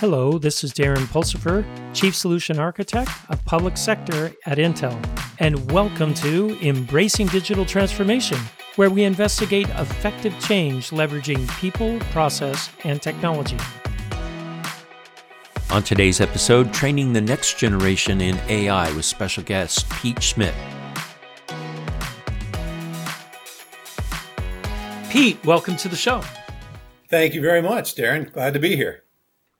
Hello, this is Darren Pulsipher, Chief Solution Architect of Public Sector at Intel, and welcome to Embracing Digital Transformation, where we investigate effective change leveraging people, process, and technology. On today's episode, training the next generation in AI with special guest Pete Schmitz. Pete, welcome to the show. Thank you very much, Darren. Glad to be here.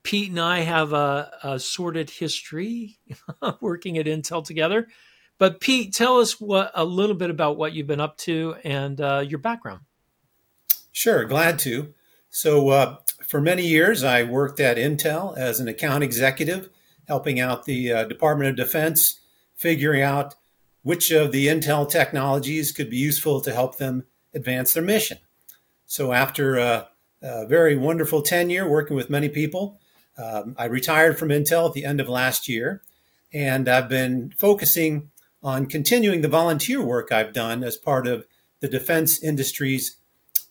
Pete and I have a, a sordid history working at Intel together. But Pete, tell us what a little bit about what you've been up to and uh, your background. Sure, glad to. So, uh, for many years, I worked at Intel as an account executive, helping out the uh, Department of Defense, figuring out which of the Intel technologies could be useful to help them advance their mission. So, after uh, a very wonderful tenure working with many people. Um, I retired from Intel at the end of last year, and I've been focusing on continuing the volunteer work I've done as part of the defense industries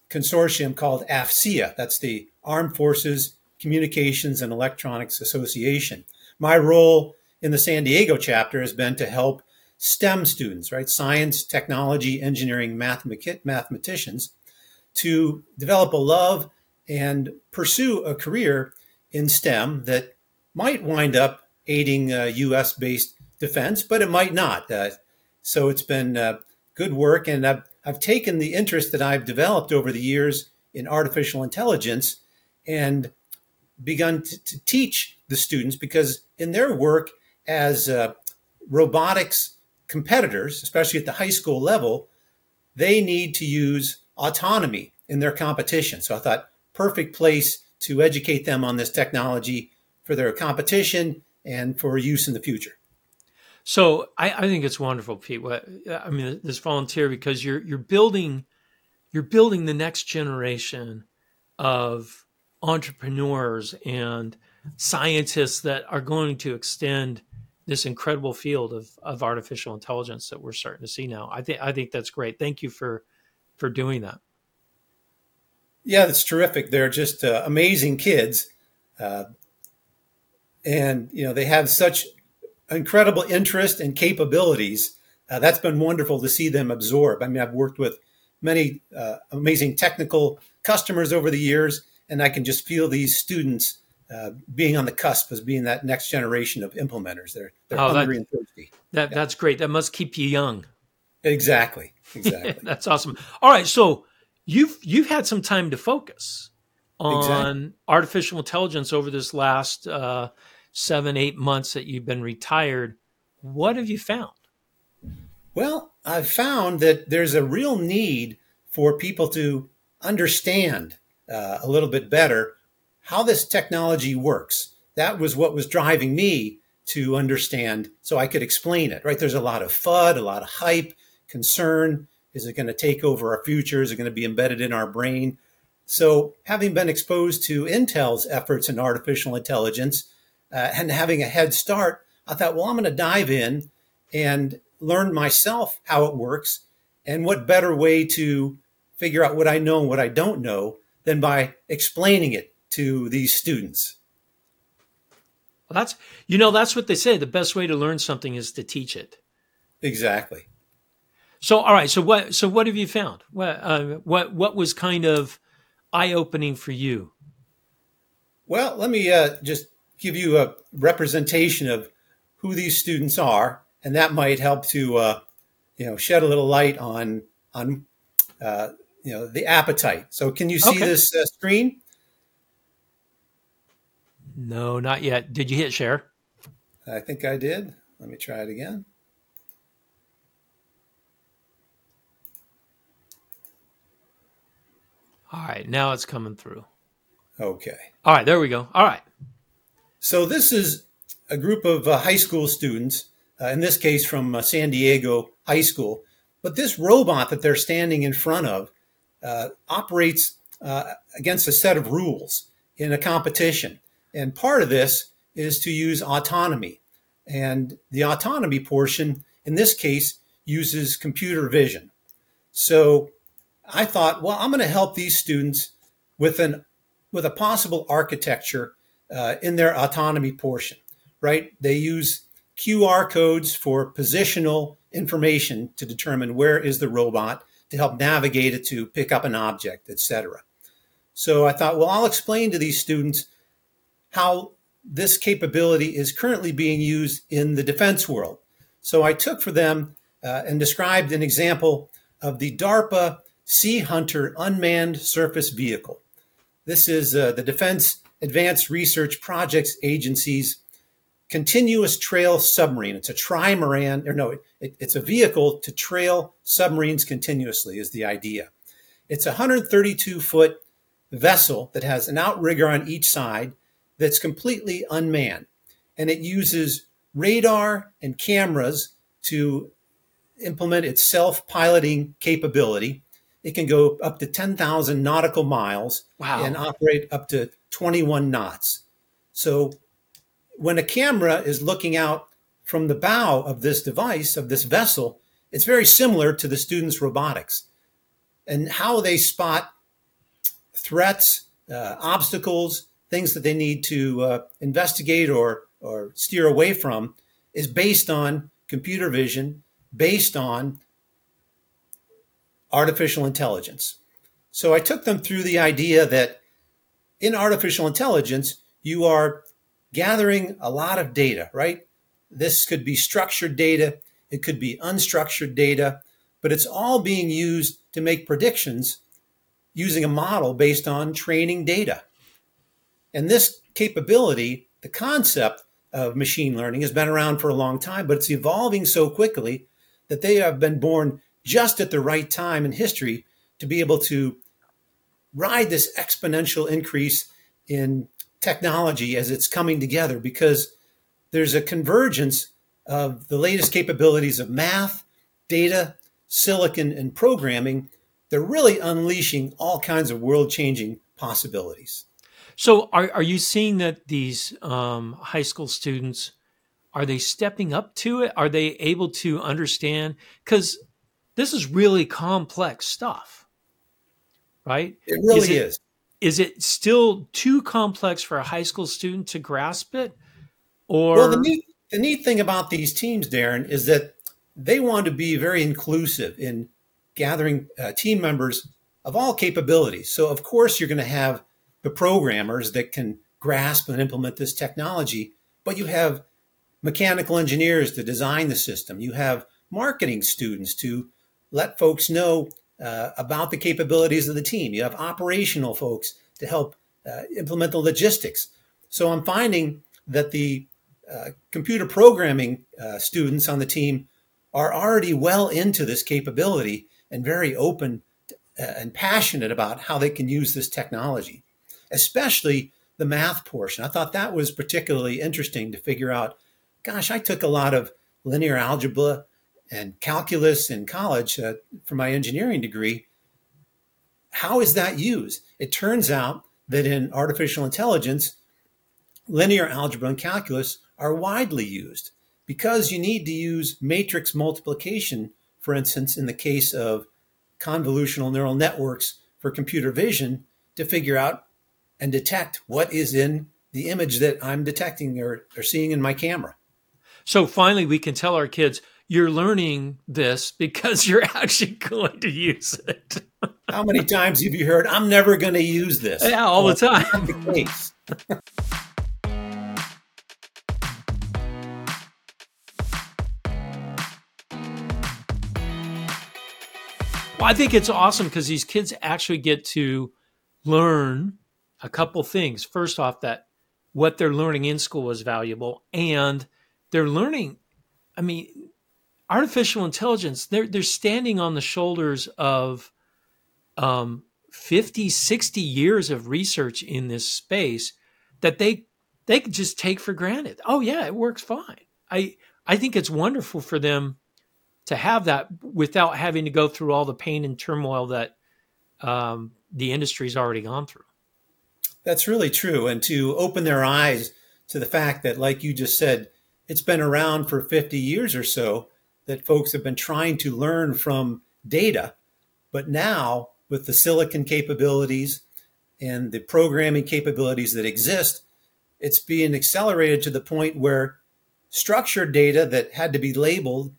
consortium called AFCEA. That's the Armed Forces Communications and Electronics Association. My role in the San Diego chapter has been to help STEM students, right? Science, technology, engineering, mathematicians, to develop a love and pursue a career in STEM that might wind up aiding uh, US based defense, but it might not. Uh, so it's been uh, good work. And I've, I've taken the interest that I've developed over the years in artificial intelligence and begun to, to teach the students because in their work as uh, robotics competitors, especially at the high school level, they need to use autonomy in their competition. So I thought, perfect place to educate them on this technology for their competition and for use in the future. So I, I think it's wonderful, Pete. What, I mean, this volunteer because you're you're building you're building the next generation of entrepreneurs and scientists that are going to extend this incredible field of, of artificial intelligence that we're starting to see now. I think I think that's great. Thank you for for doing that. Yeah, that's terrific. They're just uh, amazing kids, uh, and you know they have such incredible interest and capabilities. Uh, that's been wonderful to see them absorb. I mean, I've worked with many uh, amazing technical customers over the years, and I can just feel these students uh, being on the cusp as being that next generation of implementers. They're they're oh, hungry that, and thirsty. That yeah. that's great. That must keep you young. Exactly. Exactly. that's awesome. All right, so you've you've had some time to focus on exactly. artificial intelligence over this last uh, seven eight months that you've been retired. What have you found? Well, I've found that there's a real need for people to understand uh, a little bit better how this technology works. That was what was driving me to understand so I could explain it, right? There's a lot of FUD, a lot of hype, concern, is it going to take over our future? Is it going to be embedded in our brain? So, having been exposed to Intel's efforts in artificial intelligence uh, and having a head start, I thought, well, I'm going to dive in and learn myself how it works. And what better way to figure out what I know and what I don't know than by explaining it to these students? Well, that's, you know, that's what they say. The best way to learn something is to teach it. Exactly. So, all right. So, what? So, what have you found? What? Uh, what? What was kind of eye opening for you? Well, let me uh, just give you a representation of who these students are, and that might help to uh, you know shed a little light on on uh, you know the appetite. So, can you see okay. this uh, screen? No, not yet. Did you hit share? I think I did. Let me try it again. All right, now it's coming through. Okay. All right, there we go. All right. So this is a group of uh, high school students, uh, in this case from uh, San Diego High School. But this robot that they're standing in front of uh, operates uh, against a set of rules in a competition. And part of this is to use autonomy. And the autonomy portion, in this case, uses computer vision. So I thought, well, I'm going to help these students with an with a possible architecture uh, in their autonomy portion, right? They use QR codes for positional information to determine where is the robot to help navigate it to pick up an object, etc. So I thought, well, I'll explain to these students how this capability is currently being used in the defense world. So I took for them uh, and described an example of the DARPA Sea Hunter unmanned surface vehicle. This is uh, the Defense Advanced Research Projects Agency's continuous trail submarine. It's a trimaran, or no, it, it's a vehicle to trail submarines continuously, is the idea. It's a 132 foot vessel that has an outrigger on each side that's completely unmanned. And it uses radar and cameras to implement its self piloting capability. It can go up to 10,000 nautical miles wow. and operate up to 21 knots. So when a camera is looking out from the bow of this device, of this vessel, it's very similar to the students' robotics and how they spot threats, uh, obstacles, things that they need to uh, investigate or, or steer away from is based on computer vision, based on artificial intelligence. So I took them through the idea that in artificial intelligence, you are gathering a lot of data, right? This could be structured data, it could be unstructured data, but it's all being used to make predictions using a model based on training data. And this capability, the concept of machine learning, has been around for a long time, but it's evolving so quickly that they have been born just at the right time in history to be able to ride this exponential increase in technology as it's coming together because there's a convergence of the latest capabilities of math, data, silicon, and programming. They're really unleashing all kinds of world changing possibilities. So, are, are you seeing that these um, high school students are they stepping up to it? Are they able to understand? Because this is really complex stuff, right? It really is. It, is is it still too complex for a high school student to grasp it? Or well, the neat the neat thing about these teams, Darren, is that they want to be very inclusive in gathering uh, team members of all capabilities. So, of course, you're going to have the programmers that can grasp and implement this technology, but you have mechanical engineers to design the system. You have marketing students to let folks know uh, about the capabilities of the team. You have operational folks to help uh, implement the logistics. So I'm finding that the uh, computer programming uh, students on the team are already well into this capability and very open to, uh, and passionate about how they can use this technology, especially the math portion. I thought that was particularly interesting to figure out. Gosh, I took a lot of linear algebra and calculus in college uh, for my engineering degree. How is that used? It turns out that in artificial intelligence, linear algebra and calculus are widely used because you need to use matrix multiplication, for instance, in the case of convolutional neural networks for computer vision to figure out and detect what is in the image that I'm detecting or, or seeing in my camera. So finally, we can tell our kids you're learning this because you're actually going to use it. How many times have you heard, I'm never going to use this? Yeah, all well, the time. The case. Well, I think it's awesome because these kids actually get to learn a couple things. First off, that what they're learning in school is valuable, and they're learning. I mean, artificial intelligence they're they're standing on the shoulders of um, 50 60 years of research in this space that they they can just take for granted. Oh yeah it works fine. I i think it's wonderful for them to have that without having to go through all the pain and turmoil that um, the industry's already gone through. That's really true. And to open their eyes to the fact that like you just said it's been around for 50 years or so that folks have been trying to learn from data. But now, with the silicon capabilities and the programming capabilities that exist, it's being accelerated to the point where structured data that had to be labeled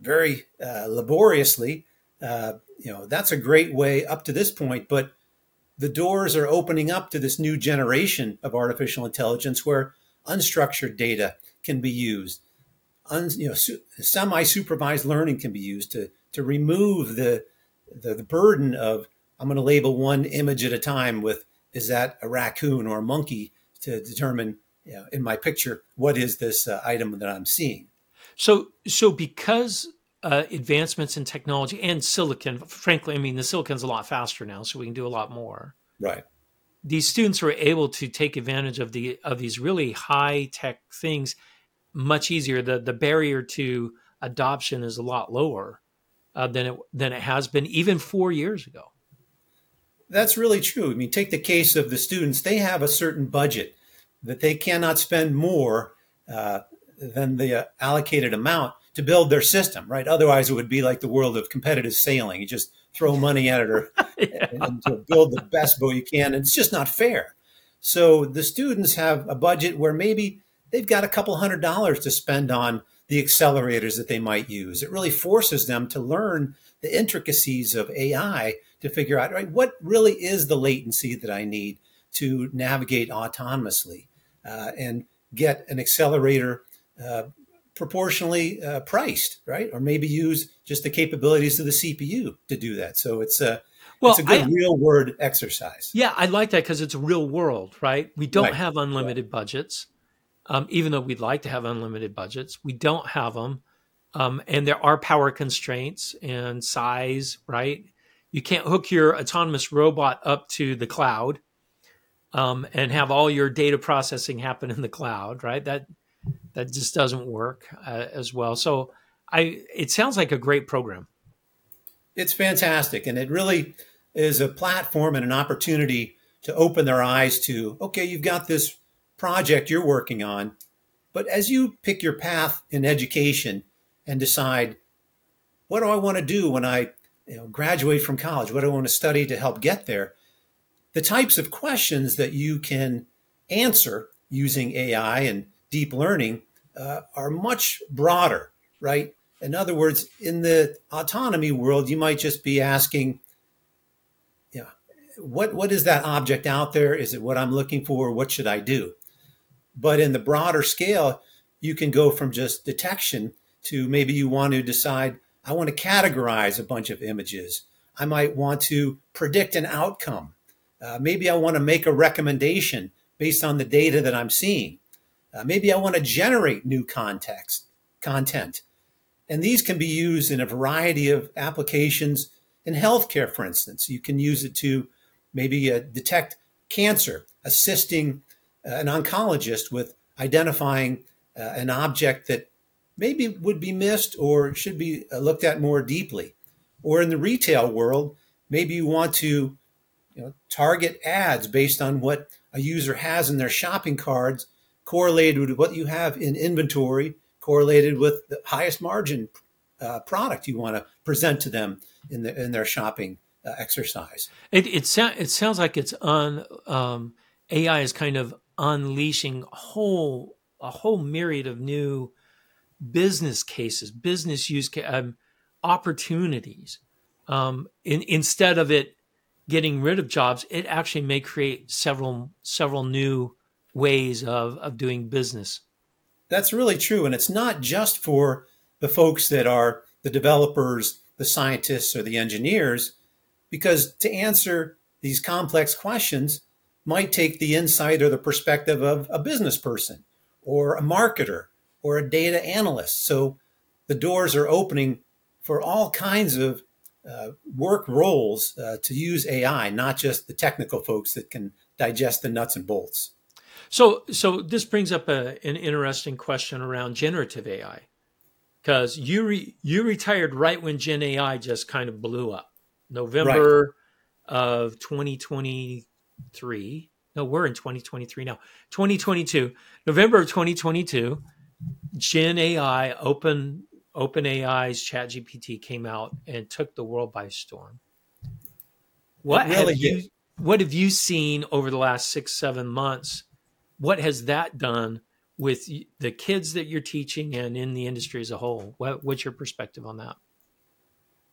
very uh, laboriously, uh, you know, that's a great way up to this point. But the doors are opening up to this new generation of artificial intelligence where unstructured data can be used. Un, you know, su- semi-supervised learning can be used to to remove the, the the burden of I'm going to label one image at a time with is that a raccoon or a monkey to determine you know, in my picture what is this uh, item that I'm seeing. So so because uh, advancements in technology and silicon, frankly, I mean the silicon's a lot faster now, so we can do a lot more. Right these students were able to take advantage of the of these really high tech things much easier. The the barrier to adoption is a lot lower uh, than it than it has been even four years ago. That's really true. I mean, take the case of the students; they have a certain budget that they cannot spend more uh, than the uh, allocated amount to build their system. Right? Otherwise, it would be like the world of competitive sailing. You just throw money at it or yeah. and to build the best boat you can. And it's just not fair. So the students have a budget where maybe they've got a couple hundred dollars to spend on the accelerators that they might use. It really forces them to learn the intricacies of AI to figure out right what really is the latency that I need to navigate autonomously uh, and get an accelerator uh, proportionally uh, priced, right? Or maybe use just the capabilities of the CPU to do that. So it's a well, it's a good I, real world exercise. Yeah, I like that because it's real world, right? We don't right. have unlimited right. budgets, um, even though we'd like to have unlimited budgets. We don't have them, um, and there are power constraints and size, right? You can't hook your autonomous robot up to the cloud um, and have all your data processing happen in the cloud, right? That that just doesn't work uh, as well. So I it sounds like a great program. It's fantastic, and it really is a platform and an opportunity to open their eyes to okay, you've got this project you're working on, but as you pick your path in education and decide what do I want to do when I you know, graduate from college, what do I want to study to help get there, the types of questions that you can answer using AI and deep learning uh, are much broader, right? In other words, in the autonomy world, you might just be asking, know, what what is that object out there? Is it what I'm looking for? What should I do? But in the broader scale, you can go from just detection to maybe you want to decide, I want to categorize a bunch of images. I might want to predict an outcome. Uh, maybe I want to make a recommendation based on the data that I'm seeing. Uh, maybe I want to generate new context, content. And these can be used in a variety of applications in healthcare, for instance. You can use it to maybe uh, detect cancer, assisting an oncologist with identifying uh, an object that maybe would be missed or should be uh, looked at more deeply. Or in the retail world, maybe you want to you know, target ads based on what a user has in their shopping cards correlated with what you have in inventory, correlated with the highest margin uh, product you want to present to them in, the, in their shopping uh, exercise. It it, so, it sounds like it's on um, AI is kind of unleashing a whole a whole myriad of new business cases, business use um, opportunities. Um, in, instead of it getting rid of jobs, it actually may create several several new ways of, of doing business. That's really true. And it's not just for the folks that are the developers, the scientists, or the engineers, because to answer these complex questions might take the insight or the perspective of a business person or a marketer or a data analyst. So the doors are opening for all kinds of uh, work roles uh, to use AI, not just the technical folks that can digest the nuts and bolts. So, so this brings up a, an interesting question around generative AI, because you re, you retired right when Gen AI just kind of blew up, November right. of 2023. No, we're in 2023 now. 2022, November of 2022, Gen AI, Open Open AI's ChatGPT came out and took the world by storm. What really have you What have you seen over the last six seven months? what has that done with the kids that you're teaching and in the industry as a whole? What, what's your perspective on that?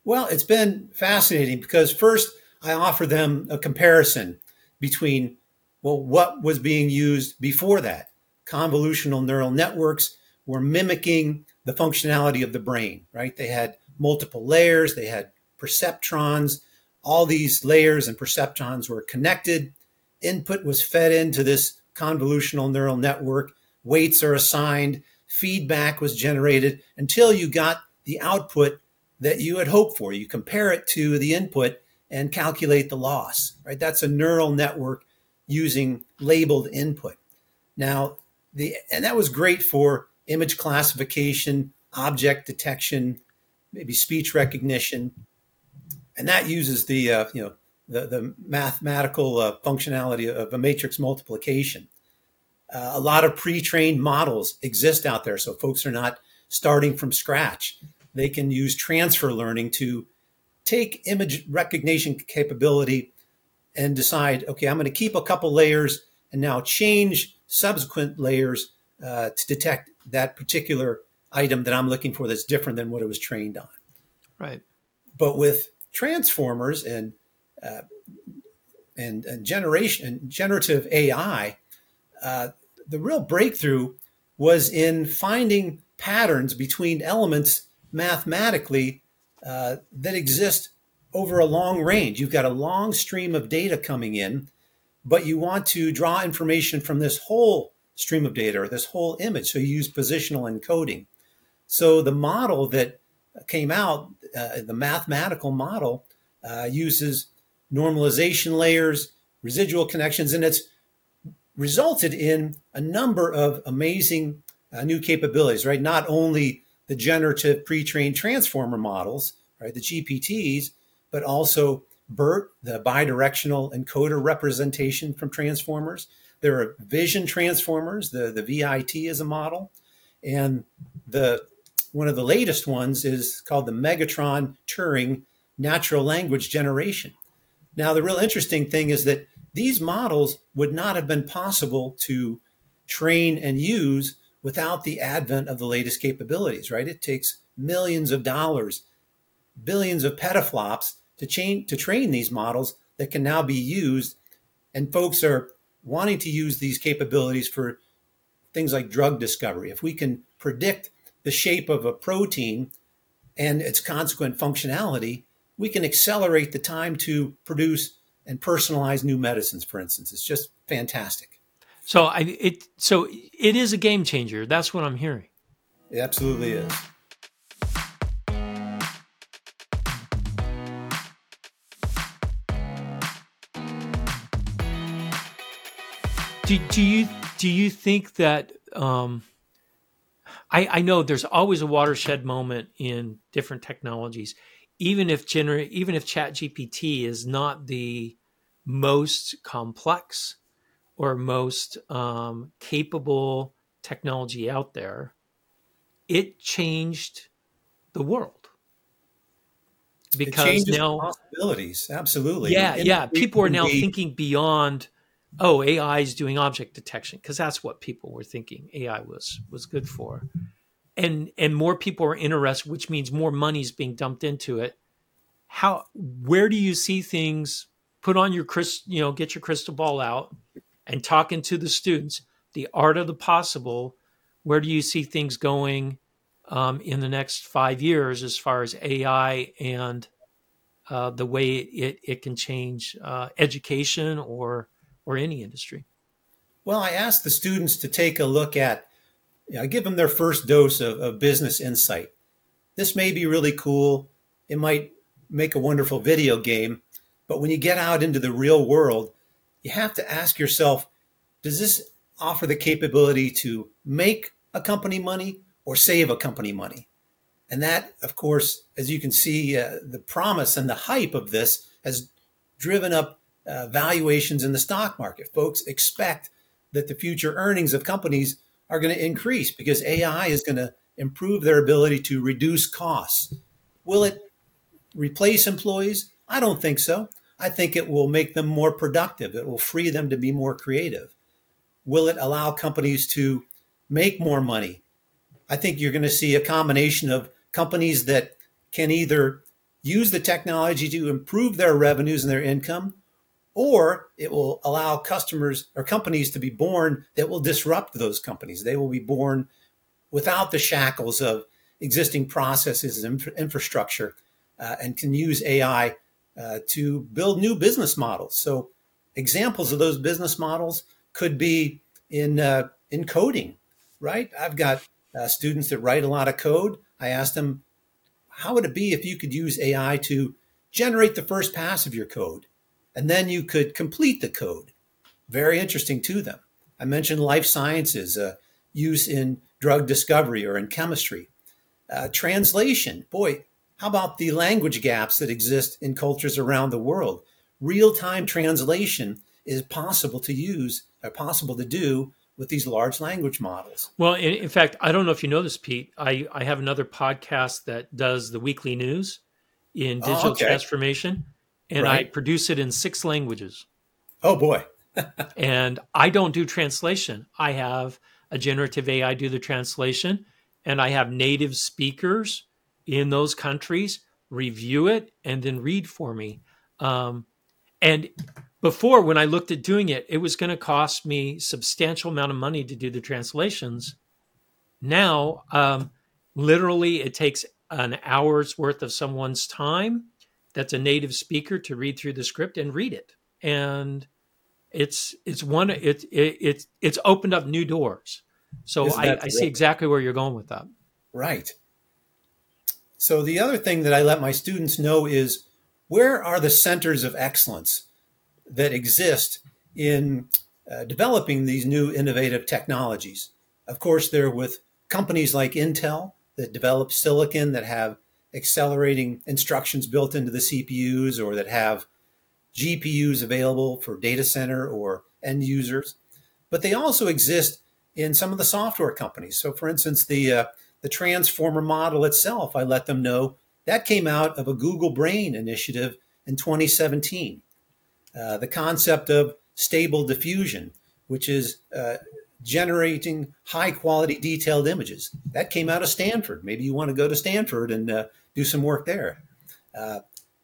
Well, it's been fascinating because first I offer them a comparison between well what was being used before that. Convolutional neural networks were mimicking the functionality of the brain, right? They had multiple layers, they had perceptrons. All these layers and perceptrons were connected. Input was fed into this convolutional neural network. Weights are assigned, feedback was generated until you got the output that you had hoped for. You compare it to the input and calculate the loss, right? That's a neural network using labeled input. Now, the and that was great for image classification, object detection, maybe speech recognition, and that uses the uh, you know the, the mathematical uh, functionality of a matrix multiplication. Uh, a lot of pre-trained models exist out there, so folks are not starting from scratch. They can use transfer learning to take image recognition capability and decide, okay, I'm going to keep a couple layers and now change subsequent layers uh, to detect that particular item that I'm looking for that's different than what it was trained on. Right. But with transformers and uh, and, and generation and generative AI, uh, the real breakthrough was in finding patterns between elements mathematically uh, that exist over a long range. You've got a long stream of data coming in, but you want to draw information from this whole stream of data or this whole image. So you use positional encoding. So the model that came out, uh, the mathematical model, uh, uses normalization layers, residual connections, and it's resulted in a number of amazing uh, new capabilities, right? Not only the generative pre-trained transformer models, right, the GPTs, but also BERT, the bidirectional encoder representation from transformers. There are vision transformers, the, the VIT is a model. And the one of the latest ones is called the Megatron Turing natural language generation. Now, the real interesting thing is that these models would not have been possible to train and use without the advent of the latest capabilities, right? It takes millions of dollars, billions of petaflops to, chain, to train these models that can now be used. And folks are wanting to use these capabilities for things like drug discovery. If we can predict the shape of a protein and its consequent functionality, we can accelerate the time to produce and personalize new medicines, for instance. It's just fantastic. So I it so it is a game changer. That's what I'm hearing. It absolutely is. Do, do you do you think that um, I, I know there's always a watershed moment in different technologies, even if gener- even if Chat GPT is not the most complex or most um, capable technology out there, it changed the world. Because now possibilities absolutely. Yeah yeah. people are now be... thinking beyond oh ai is doing object detection because that's what people were thinking ai was was good for. And and more people are interested which means more money is being dumped into it. How where do you see things? Put on your you know get your crystal ball out and talking to the students, the art of the possible. Where do you see things going um, in the next five years as far as AI and uh, the way it, it can change uh, education or or any industry? Well, I asked the students to take a look at, you know, I give them their first dose of, of business insight. This may be really cool. It might make a wonderful video game, but when you get out into the real world, you have to ask yourself does this offer the capability to make a company money or save a company money? And that, of course, as you can see, uh, the promise and the hype of this has driven up uh, valuations in the stock market. Folks expect that the future earnings of companies are going to increase because AI is going to improve their ability to reduce costs. Will it replace employees? I don't think so. I think it will make them more productive. It will free them to be more creative. will it allow companies to make more money? I think you're going to see a combination of companies that can either use the technology to improve their revenues and their income, or it will allow customers or companies to be born that will disrupt those companies. They will be born without the shackles of existing processes and infrastructure uh, and can use AI uh, to build new business models. So, examples of those business models could be in uh, in coding, right? I've got uh, students that write a lot of code. I asked them, how would it be if you could use AI to generate the first pass of your code, and then you could complete the code? Very interesting to them. I mentioned life sciences, uh, use in drug discovery or in chemistry. Uh, translation, boy, how about the language gaps that exist in cultures around the world? Real time translation is possible to use or possible to do with these large language models. Well, in, in, fact, I don't know if you know this, Pete. I, I have another podcast that does the weekly news in oh, digital oh, okay. transformation, and right. I produce it in six languages. Oh, boy. and I don't do translation. I have a generative AI do the translation, and I have native speakers in those countries review it and then read for me. Um, and before, when I looked at doing it, it was going to cost me substantial amount of money to do the translations. Now, um, literally, it takes an hour's worth of someone's time that's a native speaker to read through the script and read it. And it's it's one it, it it's it's opened up new doors. So I, I see exactly where you're going with that. Right. So the other thing that I let my students know is where are the centers of excellence that exist in uh, developing these new innovative technologies. Of course, they're with companies like Intel that develop silicon that have accelerating instructions built into the CPUs or that have GPUs available for data center or end users. But they also exist in some of the software companies. So, for instance, the uh, the transformer model itself, I let them know that came out of a Google Brain initiative in 2017. Uh, the concept of stable diffusion, which is uh, generating high quality detailed images, that came out of Stanford. Maybe you want to go to Stanford and uh, do some work there. Uh,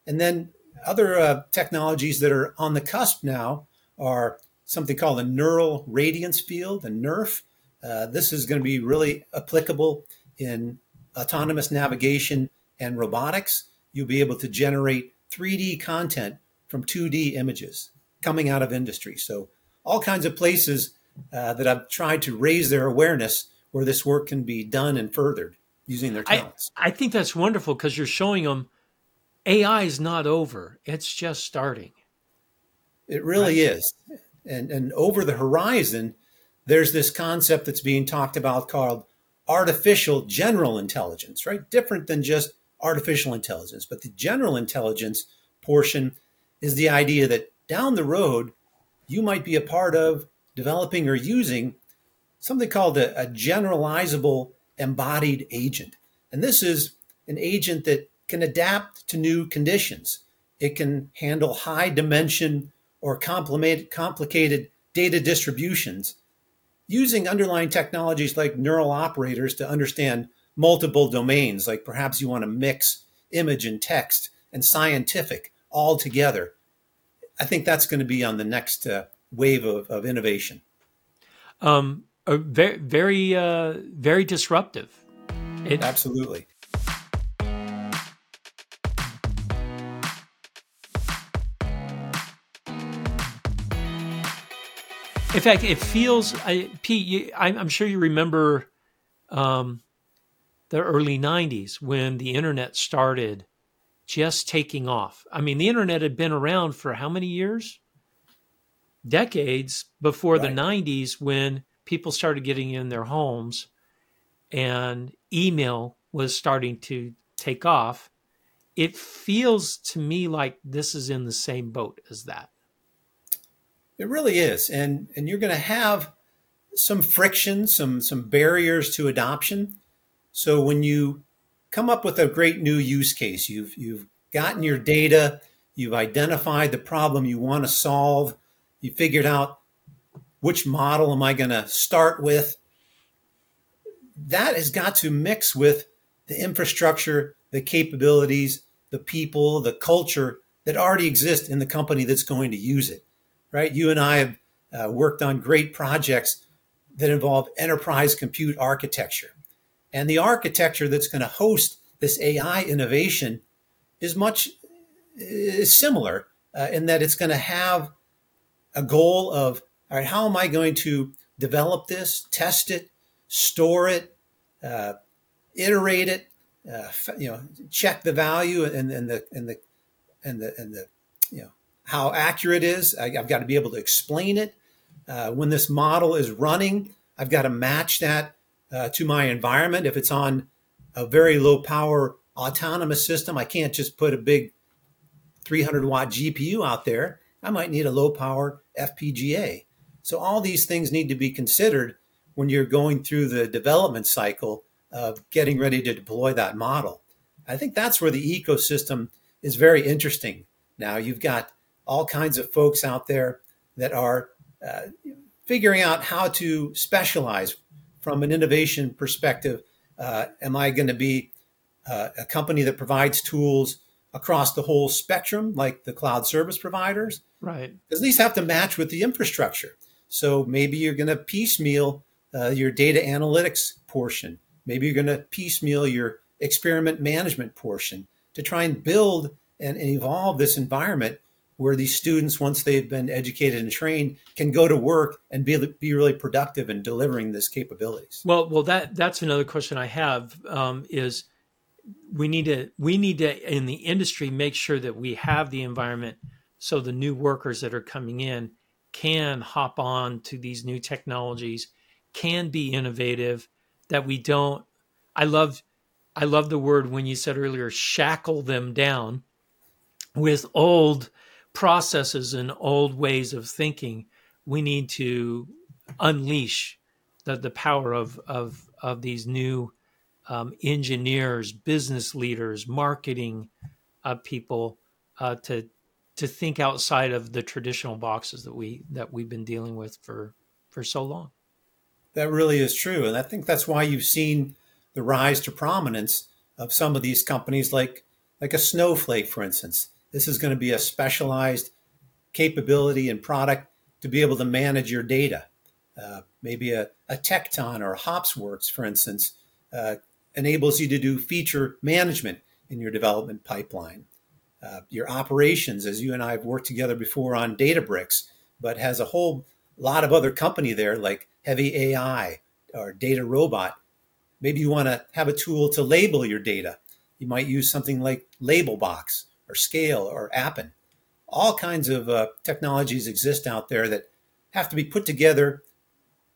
and then other uh, technologies that are on the cusp now are something called the neural radiance field, the NeRF. Uh, this is going to be really applicable in autonomous navigation and robotics, you'll be able to generate 3D content from 2D images coming out of industry. So, all kinds of places uh, that I've tried to raise their awareness where this work can be done and furthered using their talents. I, I think that's wonderful because you're showing them AI is not over, it's just starting. It really right? is. And, and over the horizon, there's this concept that's being talked about called artificial general intelligence, right? Different than just artificial intelligence. But the general intelligence portion is the idea that down the road, you might be a part of developing or using something called a, a generalizable embodied agent. And this is an agent that can adapt to new conditions. It can handle high dimension or complicated data distributions using underlying technologies like neural operators to understand multiple domains, like perhaps you want to mix image and text and scientific all together. I think that's going to be on the next uh, wave of, of innovation. Um, very, very, uh, very disruptive. It, Absolutely. In fact, it feels, I, Pete, you, I'm sure you remember um, the early 90s when the internet started just taking off. I mean, the internet had been around for how many years? Decades before right. the 90s when people started getting in their homes and email was starting to take off. It feels to me like this is in the same boat as that. It really is, and and you're going to have some friction, some some barriers to adoption. So when you come up with a great new use case, you've you've gotten your data, you've identified the problem you want to solve, you figured out which model am I going to start with? That has got to mix with the infrastructure, the capabilities, the people, the culture that already exist in the company that's going to use it, right? You and I have uh, worked on great projects that involve enterprise compute architecture. And the architecture that's going to host this AI innovation is much is similar uh, in that it's going to have a goal of all right, how am I going to develop this, test it, store it, uh, iterate it, uh, you know, check the value and, and the and the and the and the you know how accurate is. I, have got to be able to explain it. Uh, when this model is running, I've got to match that uh, to my environment. If it's on a very low power autonomous system, I can't just put a big 300 watt GPU out there. I might need a low power FPGA. So all these things need to be considered when you're going through the development cycle of getting ready to deploy that model. I think that's where the ecosystem is very interesting. Now you've got all kinds of folks out there that are uh, figuring out how to specialize from an innovation perspective. Uh, am I going to be uh, a company that provides tools across the whole spectrum, like the cloud service providers? Right. Because these have to match with the infrastructure. So maybe you're going to piecemeal uh, your data analytics portion. Maybe you're going to piecemeal your experiment management portion to try and build and, and evolve this environment where these students, once they've been educated and trained, can go to work and be, be really productive in delivering these capabilities. Well, well, that that's another question I have um, is we need to we need to in the industry make sure that we have the environment so the new workers that are coming in can hop on to these new technologies, can be innovative, that we don't I love I love the word when you said earlier shackle them down with old processes and old ways of thinking. We need to unleash the, the power of, of, of these new um, engineers, business leaders, marketing uh, people uh, to to think outside of the traditional boxes that we that we've been dealing with for for so long. That really is true, and I think that's why you've seen the rise to prominence of some of these companies, like like a Snowflake, for instance. This is going to be a specialized capability and product to be able to manage your data. Uh, maybe a, a Tecton or HopsWorks, for instance, uh, enables you to do feature management in your development pipeline. Uh, your operations, as you and I have worked together before on Databricks, but has a whole lot of other company there like Heavy AI or DataRobot. Maybe you want to have a tool to label your data. You might use something like Labelbox or Scale or Appen. All kinds of uh, technologies exist out there that have to be put together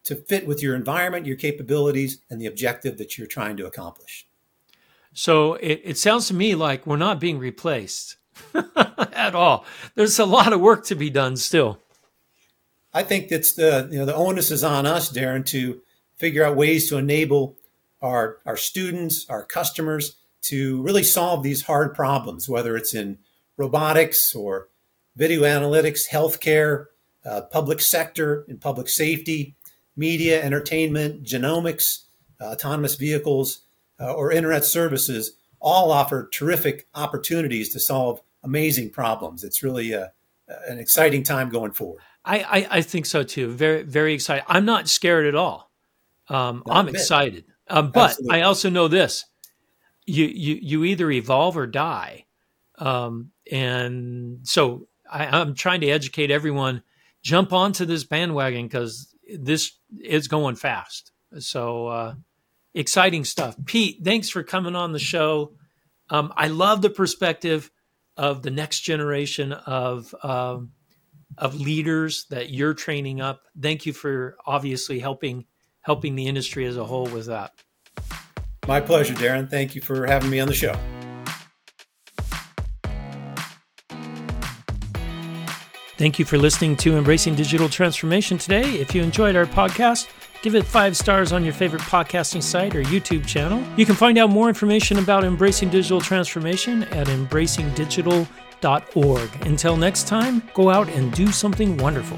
to fit with your environment, your capabilities, and the objective that you're trying to accomplish. So it, it sounds to me like we're not being replaced at all. There's a lot of work to be done still. I think that's the you know the onus is on us, Darren, to figure out ways to enable our our students, our customers, to really solve these hard problems, whether it's in robotics or video analytics, healthcare, uh, public sector, and public safety, media, entertainment, genomics, uh, autonomous vehicles, uh, or internet services all offer terrific opportunities to solve amazing problems. It's really a, an exciting time going forward. I, I, I, think so too. Very, very excited. I'm not scared at all. Um, I'm excited. Um, but Absolutely. I also know this you, you, you either evolve or die. Um, and so I, I'm trying to educate everyone jump onto this bandwagon because this is going fast. So uh, exciting stuff. Pete, thanks for coming on the show. Um, I love the perspective of the next generation of um, of leaders that you're training up. Thank you for obviously helping helping the industry as a whole with that. My pleasure, Darren. Thank you for having me on the show. Thank you for listening to Embracing Digital Transformation today. If you enjoyed our podcast, give it five stars on your favorite podcasting site or YouTube channel. You can find out more information about Embracing Digital Transformation at embracingdigital.org. Until next time, go out and do something wonderful.